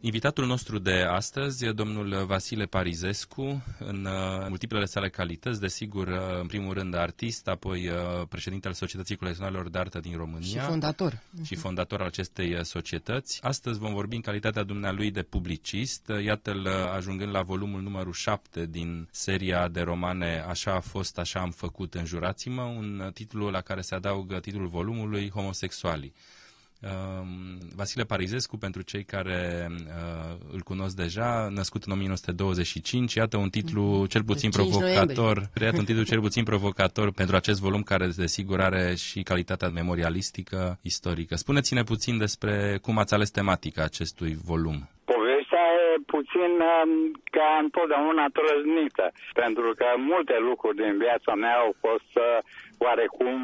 Invitatul nostru de astăzi e domnul Vasile Parizescu, în uh, multiplele sale calități, desigur, uh, în primul rând artist, apoi uh, președinte al Societății Colecționarilor de Artă din România. Și fondator. Și fondator al acestei societăți. Astăzi vom vorbi în calitatea dumnealui de publicist, iată-l ajungând la volumul numărul 7 din seria de romane Așa a fost, așa am făcut, înjurați-mă, un titlu la care se adaugă titlul volumului Homosexualii. Ehm, Vasile Parizescu, pentru cei care uh, îl cunosc deja, născut în 1925, iată un titlu mhm. cel puțin provocator, creat un titlu cel puțin provocator pentru acest volum care desigur are și calitatea memorialistică istorică. Spuneți-ne puțin despre cum ați ales tematica acestui volum puțin um, ca întotdeauna trăznită, pentru că multe lucruri din viața mea au fost uh, oarecum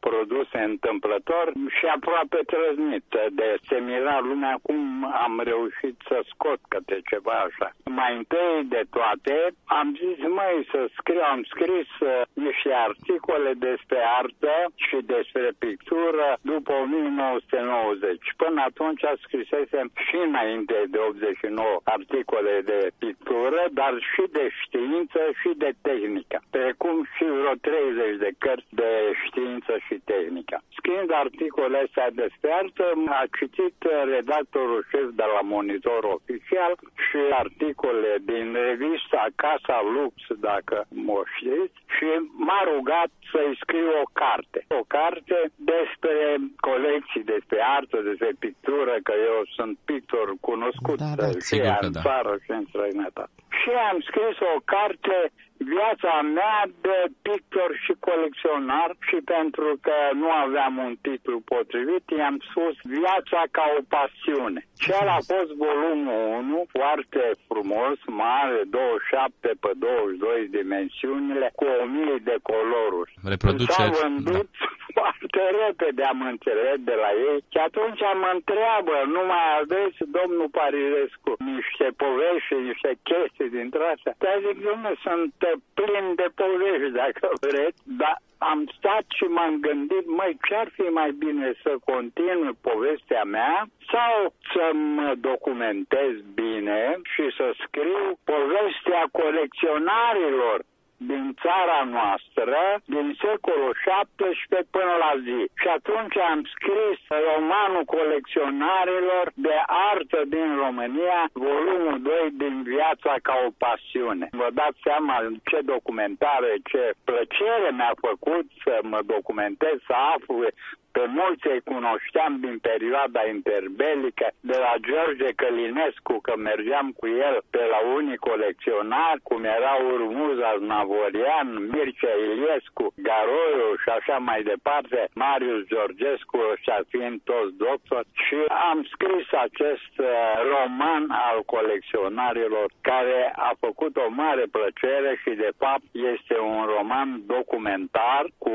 produse întâmplător și aproape trăznit de se mira lumea cum am reușit să scot câte ceva așa. Mai întâi de toate am zis, măi, să scriu, am scris uh, niște articole despre artă și despre pictură după 1990. Până atunci scrisesem și înainte de 89 articole de pictură, dar și de știință și de tehnică, precum și vreo 30 de cărți de știință și tehnică. Scriind articole astea despre artă, a citit redactorul șef de la Monitor Oficial și articole din revista Casa Lux, dacă mă știți, și m-a rugat să-i scriu o carte. O carte despre colecții, despre artă, despre pictură, că eu sunt pictor cunoscut da, da, și în da. Țară și în străinătate. Și am scris o carte viața mea de pictor și colecționar și pentru că nu aveam un titlu potrivit, i-am spus viața ca o pasiune. Cel a fost volumul 1, foarte frumos, mare, 27 pe 22 dimensiunile, cu 1000 de coloruri. Reproduceți. S-a vândut da. Foarte repede, am înțeles de la ei și atunci mă întreabă, nu mai aveți, domnul Parirescu, niște povești, niște chestii dintre astea? Dar zic, nu sunt plin de povești, dacă vreți, dar am stat și m-am gândit, măi, ce-ar fi mai bine să continui povestea mea sau să mă documentez bine și să scriu povestea colecționarilor din țara noastră din secolul XVII până la zi. Și atunci am scris romanul colecționarilor de artă din România, volumul 2 din Viața ca o pasiune. Vă dați seama ce documentare, ce plăcere mi-a făcut să mă documentez, să aflu pe mulți îi cunoșteam din perioada interbelică, de la George Călinescu, că mergeam cu el pe la unii colecționari, cum erau Urmuza Navorian, Mircea Iliescu, Garoiu și așa mai departe, Marius Georgescu, ăștia fiind toți doctori, și am scris acest uh, roman al colecționarilor, care a făcut o mare plăcere și de fapt este un roman documentar cu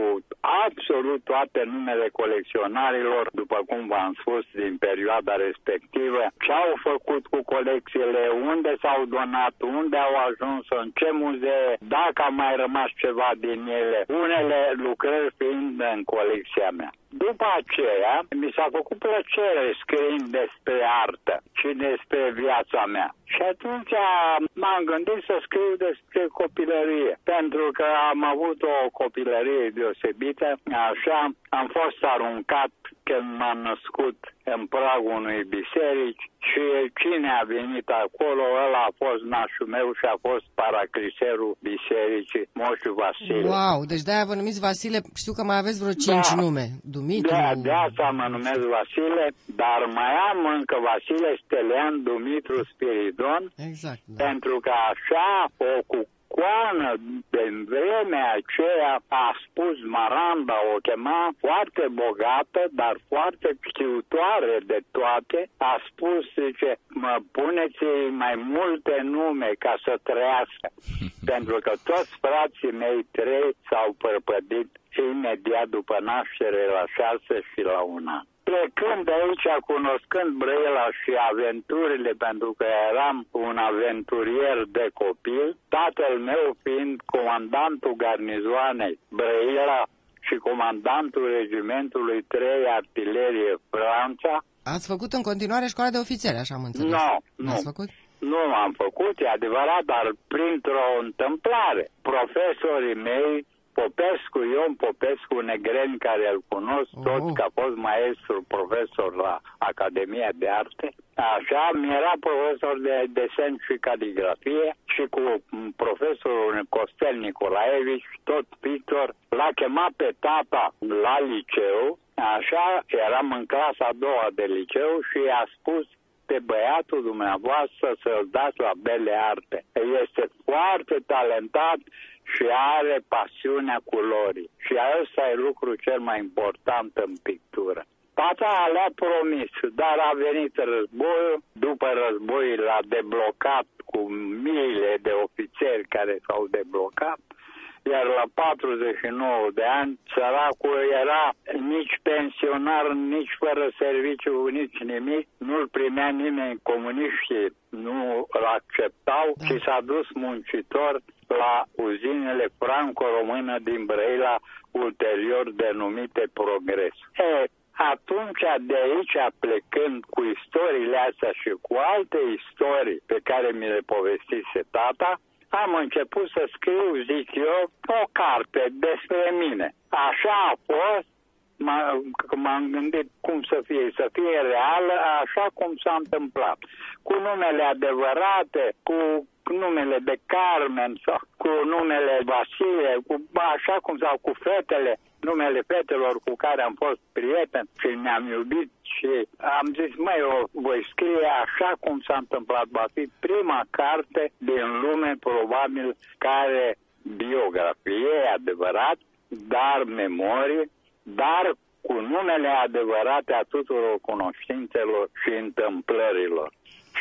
absolut toate numele colecționarilor, după cum v-am spus, din perioada respectivă, ce au făcut cu colecțiile, unde s-au donat, unde au ajuns, în ce muzee, dacă a mai rămas ceva din ele, unele lucrări fiind în colecția mea. După aceea, mi s-a făcut plăcere scriind despre artă și despre viața mea. Și atunci m-am gândit să scriu despre copilărie, pentru că am avut o copilărie deosebită, așa am fost aruncat când m-am născut în pragul unui biserici și cine a venit acolo, ăla a fost nașul meu și a fost paracriserul bisericii, Moșu Vasile. Wow, deci de-aia vă numiți Vasile, știu că mai aveți vreo cinci da. nume, Dumitru. Da, de asta mă numesc Vasile, dar mai am încă Vasile Stelean Dumitru Spiridon, exact, da. pentru că așa o cu icoană din vremea aceea a spus Maranda, o chema foarte bogată, dar foarte știutoare de toate, a spus, zice, mă puneți mai multe nume ca să trăiască, pentru că toți frații mei trei s-au părpădit imediat după naștere la șase și la un an plecând de aici, cunoscând Brăila și aventurile, pentru că eram un aventurier de copil, tatăl meu fiind comandantul garnizoanei Brăila și comandantul regimentului 3 artilerie Franța, Ați făcut în continuare școala de ofițeri, așa am înțeles. Nu, nu. Ați făcut? Nu am făcut, e adevărat, dar printr-o întâmplare. Profesorii mei, Popescu, Ion Popescu Negreni, care îl cunosc Oh. tot, că a fost maestru, profesor la Academia de Arte, așa, mi era profesor de desen și caligrafie și cu m, profesorul Costel Nicolaevici, tot pictor, l-a chemat pe tata la liceu, așa, eram în clasa a doua de liceu și i-a spus pe băiatul dumneavoastră să-l dați la Bele Arte. Este foarte talentat și are pasiunea culorii. Și ăsta e lucru cel mai important în pictură. Tata le-a promis, dar a venit războiul. După război l-a deblocat cu miile de ofițeri care s-au deblocat iar la 49 de ani, săracul era nici pensionar, nici fără serviciu, nici nimic, nu-l primea nimeni, comuniștii nu îl acceptau Da. și s-a dus muncitor la uzinele franco-română din Brăila, ulterior denumite Progres. E, atunci, de aici, plecând cu istoriile astea și cu alte istorii pe care mi le povestise tata, am început să scriu, zic eu, o carte despre mine. Așa a fost, m- m-am gândit cum să fie, să fie reală, așa cum s-a întâmplat. Cu numele adevărate, cu numele de Carmen sau cu numele Vasile, cu așa cum sau cu fetele, numele fetelor cu care am fost prieten și ne-am iubit și am zis, măi, o voi scrie așa cum s-a întâmplat. Va fi prima carte din lume, probabil, care biografie, e adevărat, dar memorie, dar cu numele adevărate a tuturor cunoștințelor și întâmplărilor.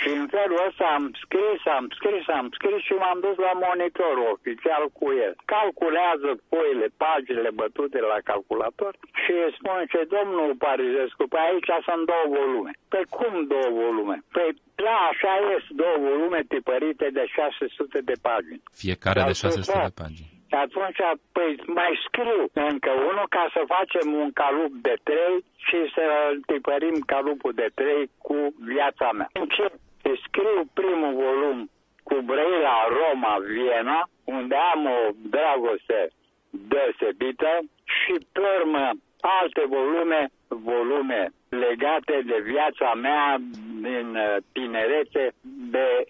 Și în felul ăsta am scris, am scris, am scris și m-am dus la monitorul oficial cu el. Calculează foile, paginile bătute la calculator și îi spune ce domnul Parizescu, pe aici sunt două volume. Pe cum două volume? Păi da, așa este, două volume tipărite de 600 de pagini. Fiecare de Dar 600 da. de pagini. Și atunci, păi, mai scriu încă unul ca să facem un calup de trei și să tipărim calupul de trei cu viața mea. Încep să scriu primul volum cu Brăila, Roma, Viena, unde am o dragoste deosebită și pe urmă alte volume, volume legate de viața mea din uh, tinerețe, de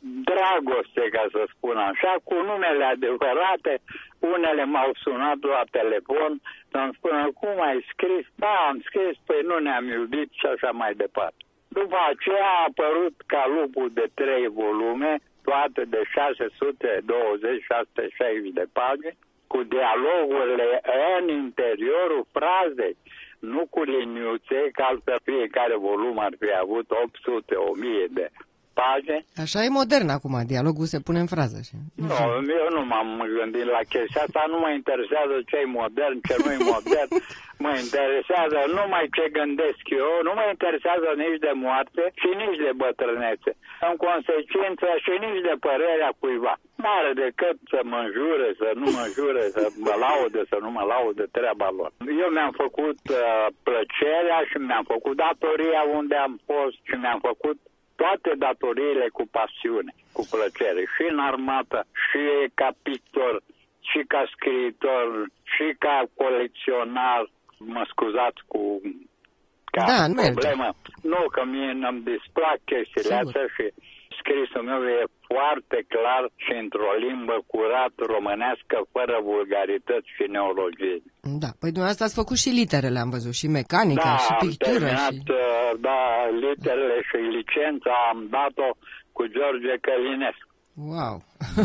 dragoste, ca să spun așa, cu numele adevărate. Unele m-au sunat la telefon să-mi spună cum ai scris. Da, am scris, păi nu ne-am iubit și așa mai departe. După aceea a apărut calupul de trei volume, toate de 620-660 de pagini, cu dialogurile în interiorul frazei, nu cu liniuțe, ca altfel fiecare volum ar fi avut 800-1000 de pagini. Așa e modern acum, dialogul se pune în frază. Și... Nu, eu nu m-am gândit la chestia asta, nu mă interesează ce e modern, ce nu e modern, mă interesează numai ce gândesc eu, nu mă interesează nici de moarte și nici de bătrânețe. În consecință și nici de părerea cuiva. N-are decât să mă înjure, să nu mă înjure, să mă laude, să nu mă laude, treaba lor. Eu mi-am făcut uh, plăcerea și mi-am făcut datoria unde am fost și mi-am făcut toate datoriile cu pasiune, cu plăcere, și în armată, și ca pictor, și ca scriitor, și ca colecționar, mă scuzați cu ca Da, nu merge. problemă. Nu, că mie îmi displac chestiile Sigur. astea și scrisul meu e foarte clar și într-o limbă curat românească, fără vulgarități și neologie. Da, păi dumneavoastră ați făcut și literele, am văzut, și mecanica, Da, și am pictură. terminat, Și... uh, da, literele și licența am dat-o cu George Călinescu. Wow!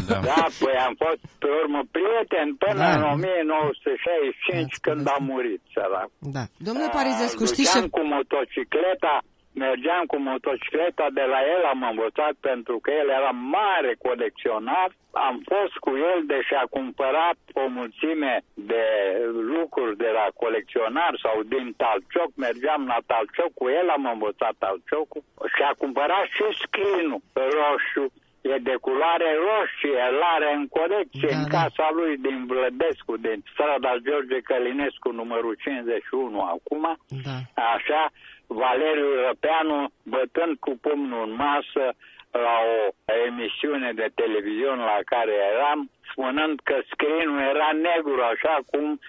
Da. Da, păi am fost pe urmă prieten până Da. în 1965 Ați când a povestit. murit, sărac. Da. Domnule Parizescu, Ah, știți ce... duceam cu motocicleta, mergeam cu motocicleta de la el, am învățat pentru că el era mare colecționar. Am fost cu el, deși a cumpărat o mulțime de lucruri de la colecționar sau din Talcioc, mergeam la Talcioc cu el, am învățat Talciocul și a cumpărat și scrinul roșu. E de culoare roșie, îl are în colecție Da, în da. casa lui din Vlădescu, din strada George Călinescu, numărul 51 acum. Da. Așa, Valeriu Răpeanu bătând cu pumnul în masă la o emisiune de televiziune la care eram, spunând că scrinul era negru, așa cum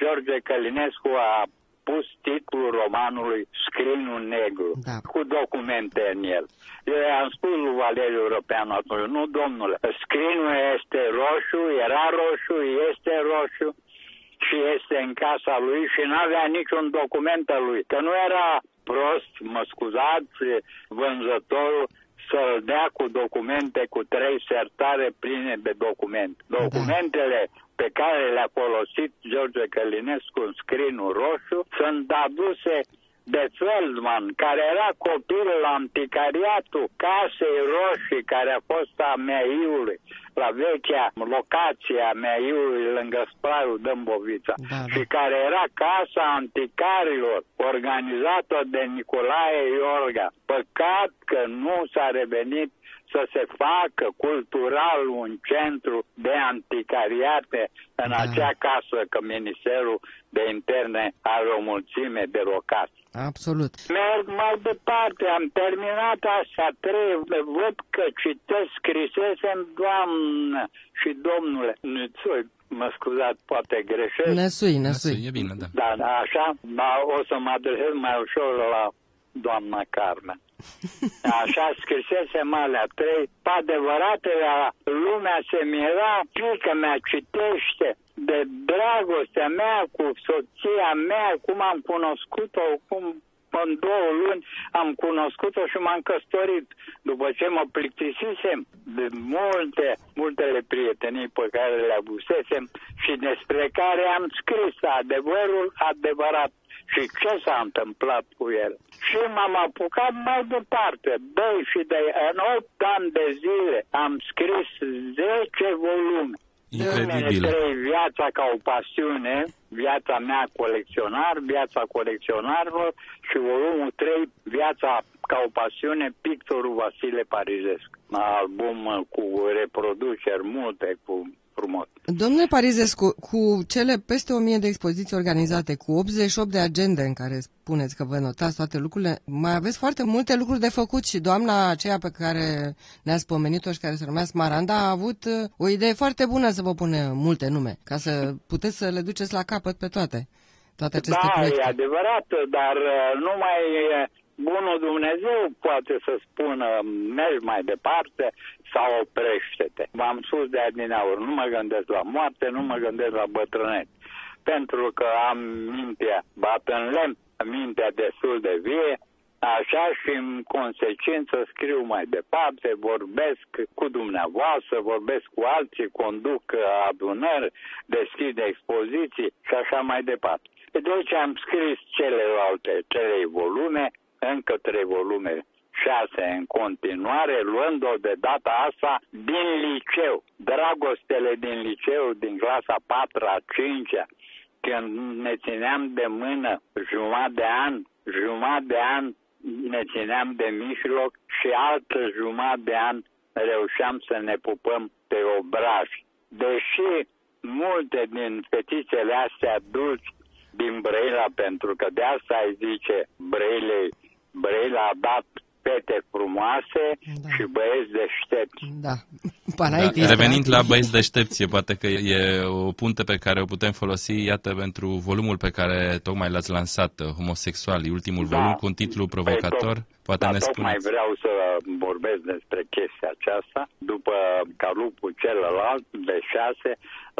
George Călinescu a pus titlul romanului Scrinul Negru, Da. cu documente în el. Eu am spus lui Valeriu Europeanu atunci, nu domnule, scrinul este roșu, era roșu, este roșu și este în casa lui și nu avea niciun document al lui, că nu era prost, mă scuzați, vânzătorul să-l dea cu documente cu trei sertare pline de documente. Documentele pe care le-a folosit George Călinescu în scrinul roșu sunt aduse de Feldman, care era copilul anticariatul Casei Roșii, care a fost a meiului, la vechea locație a meiului lângă Spraiul Dâmbovița, Da, da. și care era Casa Anticarilor, organizată de Nicolae Iorga. Păcat că nu s-a revenit să se facă cultural un centru de anticariate în Da. acea casă, că Ministerul de Interne are o mulțime de locații. Absolut. Merg mai departe, am terminat așa trei, văd că citesc, scrisesem, doamnă și domnule, Nuțoi, mă scuzați, poate greșesc, Năsui, năsui. E bine, da. dar așa, da, o să mă adresez mai ușor la doamna Carmen. Așa scrisesem alea trei, pe adevărat era, lumea se mira, fiica mea citește de dragostea mea cu soția mea, cum am cunoscut-o, cum în două luni am cunoscut-o și m-am căsătorit. După ce mă plictisisem de multe, multele prietenii pe care le avusesem și despre care am scris adevărul adevărat și ce s-a întâmplat cu el. Și m-am apucat mai departe, doi și de în 8 ani de zile am scris 10 volume. Incredibil. Primele trei, viața ca o pasiune, viața mea colecționar, viața colecționarilor și volumul 3, viața ca o pasiune, pictorul Vasile Parizescu. Album cu reproduceri multe, cu frumos. Domnule Parizescu, cu cele peste 1000 de expoziții organizate, cu 88 de agende în care spuneți că vă notați toate lucrurile, mai aveți foarte multe lucruri de făcut și doamna aceea pe care ne-ați pomenit-o și care se numea Smaranda a avut uh, o idee foarte bună să vă pune multe nume, ca să puteți să le duceți la capăt pe toate, toate aceste da, proiecte. e adevărat, dar uh, numai uh, bunul Dumnezeu poate să spună mergi mai departe sau oprește-te. V-am spus de adineaur, nu mă gândesc la moarte, nu mă gândesc la bătrâneți. Pentru că am mintea bat în lemn, mintea destul de vie, Așa și în consecință scriu mai departe, vorbesc cu dumneavoastră, vorbesc cu alții, conduc adunări, deschid expoziții și așa mai departe. Deci am scris celelalte trei volume, încă trei volume, șase în continuare, luând-o de data asta din liceu. Dragostele din liceu, din clasa 4 a 5 când ne țineam de mână jumătate de an, jumătate de an ne țineam de mijloc și altă jumătate de an reușeam să ne pupăm pe obraj. Deși multe din fetițele astea dulci din Brăila, pentru că de asta îi zice Brăilei, Brăila a dat fete frumoase Da. și băieți deștepți. Da, Da, Panaitis. revenind la băieți deștepție, poate că e o punte pe care o putem folosi, iată, pentru volumul pe care tocmai l-ați lansat, Homosexuali, ultimul Da. volum cu un titlu provocator. Păi, Poate da, ne tocmai spuneți. vreau să vorbesc despre chestia aceasta. După calupul celălalt de șase,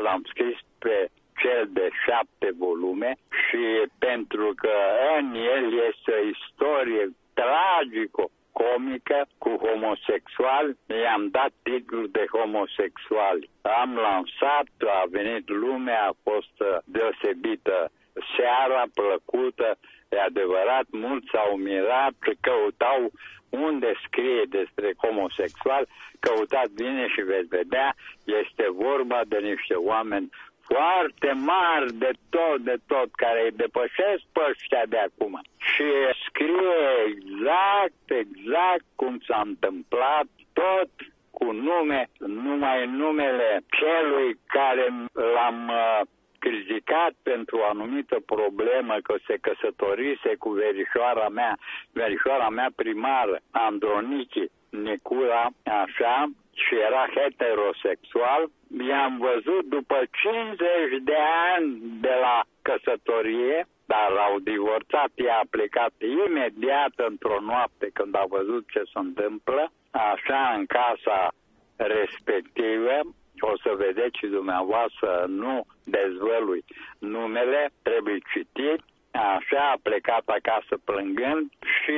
l-am scris pe cel de șapte volume și pentru că în el este o istorie tragico comică cu homosexuali, i-am dat titlul de homosexuali. Am lansat, a venit lumea, a fost uh, deosebită seara plăcută, e adevărat, mulți s-au mirat, că căutau unde scrie despre homosexual, căutați bine și veți vedea, este vorba de niște oameni foarte mari de tot, de tot, care îi depășesc pe ăștia de acum. Și scrie exact, exact cum s-a întâmplat, tot cu nume, numai numele celui care l-am uh, criticat pentru o anumită problemă că se căsătorise cu verișoara mea, verișoara mea primară, Andronichi Nicura, așa, și era heterosexual, i-am văzut după 50 de ani de la căsătorie, dar au divorțat, ea a plecat imediat într-o noapte când a văzut ce se întâmplă, așa în casa respectivă, o să vedeți și dumneavoastră, nu dezvălui numele, trebuie citit, Așa a plecat acasă plângând și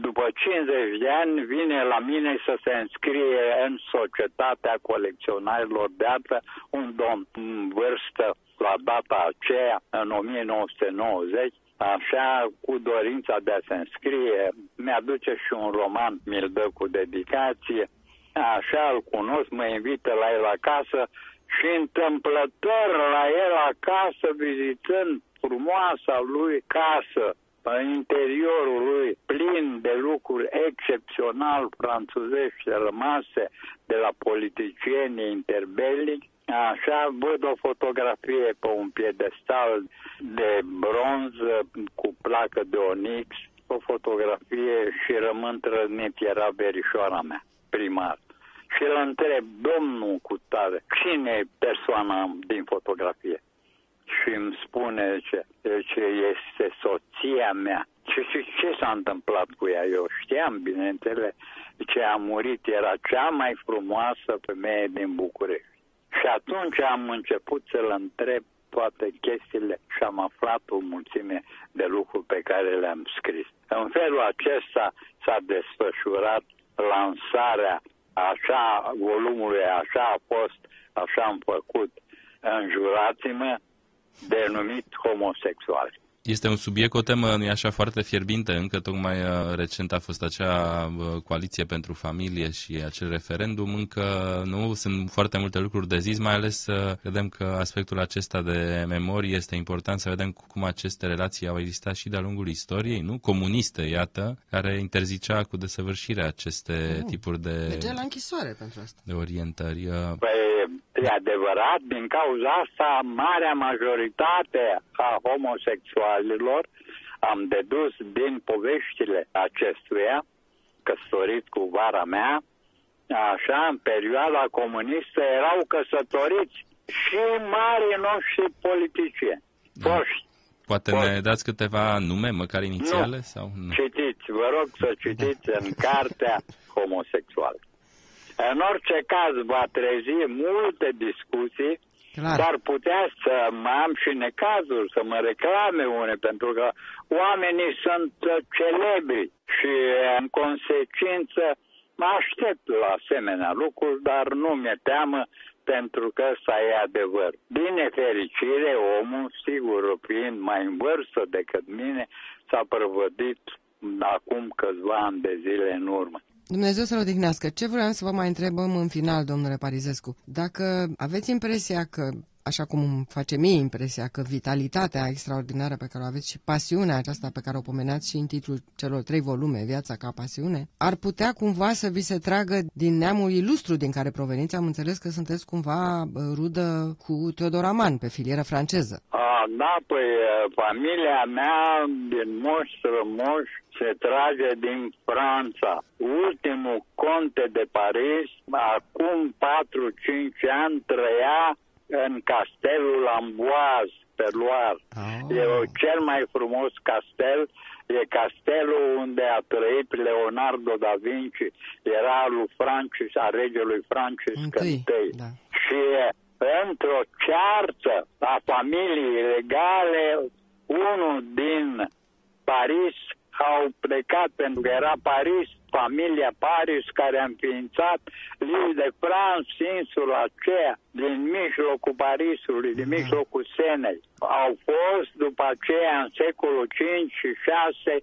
după 50 de ani vine la mine să se înscrie în societatea colecționarilor de artă un domn în vârstă la data aceea, în 1990, așa, cu dorința de a se înscrie, mi-aduce și un roman, mi-l dă cu dedicație, așa îl cunosc, mă invită la el acasă și întâmplător la el acasă, vizitând frumoasa lui casă, în interiorul lui, plin de lucruri excepțional franțuzești rămase de la politicieni interbelici, Așa văd o fotografie pe un piedestal de bronz cu placă de onix, o fotografie și rămân trăznit, era verișoara mea, primar și îl întreb, domnul cu tare, cine e persoana din fotografie? Și îmi spune ce, ce este soția mea. Și, și ce s-a întâmplat cu ea? Eu știam, bineînțeles, ce a murit era cea mai frumoasă femeie din București. Și atunci am început să-l întreb toate chestiile și am aflat o mulțime de lucruri pe care le-am scris. În felul acesta s-a desfășurat lansarea așa volumului, așa a fost, așa am făcut, înjurați-mă, denumit homosexual. Este un subiect, o temă, nu așa, foarte fierbinte. Încă tocmai uh, recent a fost acea uh, coaliție pentru familie și acel referendum. Încă nu sunt foarte multe lucruri de zis, mai ales să vedem că aspectul acesta de memorie este important, să vedem cum aceste relații au existat și de-a lungul istoriei, nu? Comuniste, iată, care interzicea cu desăvârșire aceste nu. tipuri de... Mergea la închisoare pentru asta. De orientări. Uh. Păi, E adevărat, din cauza asta, marea majoritate a homosexualilor am dedus din poveștile acestuia, căsătorit cu vara mea, așa, în perioada comunistă erau căsătoriți și mari noștri politicieni, da. foști. Poate Poți. ne dați câteva nume, măcar inițiale? Nu. Sau nu? Citiți, vă rog să citiți da. în cartea homosexuală. În orice caz va trezi multe discuții, Clar. dar putea să mă am și necazuri, să mă reclame une, pentru că oamenii sunt celebri și în consecință mă aștept la asemenea lucruri, dar nu mi-e teamă pentru că ăsta e adevăr. Din nefericire, omul, sigur, fiind mai în vârstă decât mine, s-a prăvădit acum câțiva ani de zile în urmă. Dumnezeu să-l odihnească. Ce vreau să vă mai întrebăm în final, domnule Parizescu? Dacă aveți impresia că așa cum face mie impresia că vitalitatea extraordinară pe care o aveți și pasiunea aceasta pe care o pomeneați și în titlul celor trei volume, Viața ca pasiune, ar putea cumva să vi se tragă din neamul ilustru din care proveniți. Am înțeles că sunteți cumva rudă cu Teodor Aman, pe filieră franceză. A, da, păi familia mea din moș strămoș se trage din Franța. Ultimul conte de Paris, acum 4-5 ani, trăia în castelul Amboaz, pe Loar. Oh. E cel mai frumos castel, e castelul unde a trăit Leonardo da Vinci, era lui Francis, a regelui Francis I. Da. Și într-o ceartă a familiei legale, unul din Paris au plecat pentru că era Paris, familia Paris care a înființat Lille de France, insula aceea, din mijlocul Parisului, din mhm. mijlocul Senei. Au fost după aceea în secolul 5 și 6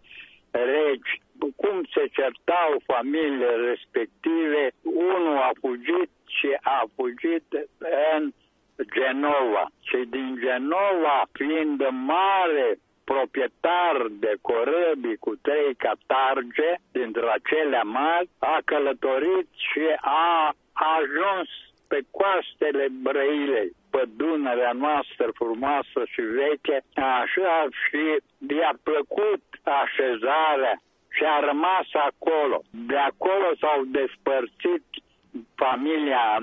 regi. Cum se certau familiile respective, unul a fugit și a fugit în Genova. Și din Genova, fiind mare proprietar de corăbii cu trei catarge dintre acelea mari, a călătorit și a ajuns pe coastele Brăilei, pe Dunărea noastră frumoasă și veche, așa și i-a plăcut așezarea și a rămas acolo. De acolo s-au despărțit familia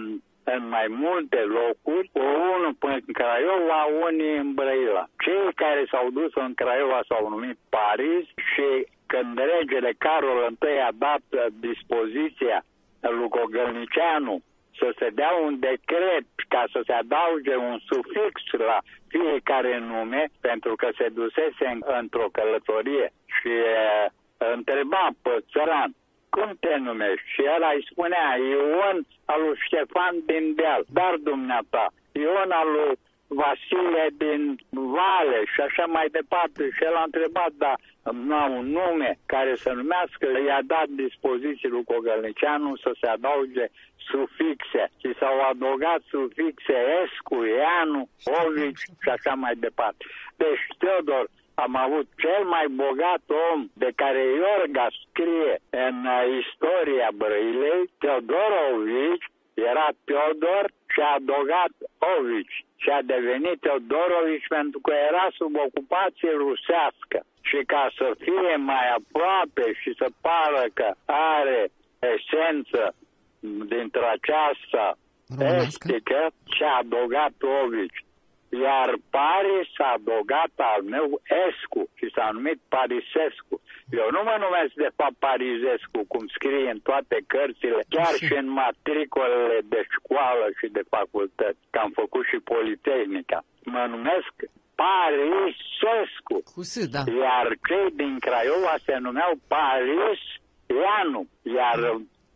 în mai multe locuri, unul până în Craiova, unii în Brăila. Cei care s-au dus în Craiova s-au numit Paris și când regele Carol I a dat dispoziția lui Gogălnicianu să se dea un decret ca să se adauge un sufix la fiecare nume, pentru că se dusese într-o călătorie și uh, întreba pe țăran, cum te numești? Și el îi spunea, Ion al lui Ștefan din Deal, dar dumneata, Ion al lui Vasile din Vale și așa mai departe. Și el a întrebat, da, nu au un nume care să numească, i-a dat dispoziții lui Cogălnicianu să se adauge sufixe și s-au adăugat sufixe Escu, Ianu, Ovici și așa mai departe. Deci, Teodor, am avut cel mai bogat om de care Iorga scrie în istoria Brăilei, Teodorovici, era Teodor și a adăugat Ovici și a devenit Teodorovici pentru că era sub ocupație rusească. Și ca să fie mai aproape și să pară că are esență dintre aceasta estică, și-a adăugat Ovici iar Paris s-a adăugat al meu Escu și s-a numit Parisescu. Eu nu mă numesc de fapt Parisescu, cum scrie în toate cărțile, chiar și în matricolele de școală și de facultăți, că am făcut și Politehnica. Mă numesc Parisescu. Cu S, da. Iar cei din Craiova se numeau Paris Ianu, iar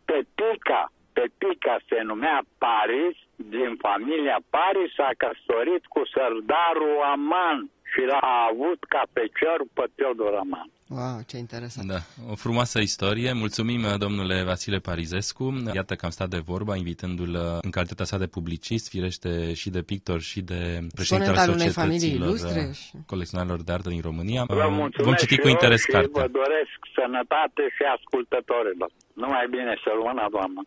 Petica, Petica se numea Paris, din familia Paris, s-a căsătorit cu sărdarul Aman și l-a avut ca pe cer pe Teodor Aman. Wow, ce interesant. Da, o frumoasă istorie. Mulțumim, domnule Vasile Parizescu. Iată că am stat de vorba, invitându-l în calitatea sa de publicist, firește și de pictor și de președinte al societăților uh, colecționarilor de artă din România. Vă Vom citi cu interes și cartea. vă doresc sănătate și ascultătorilor. Numai bine să rămână, doamnă.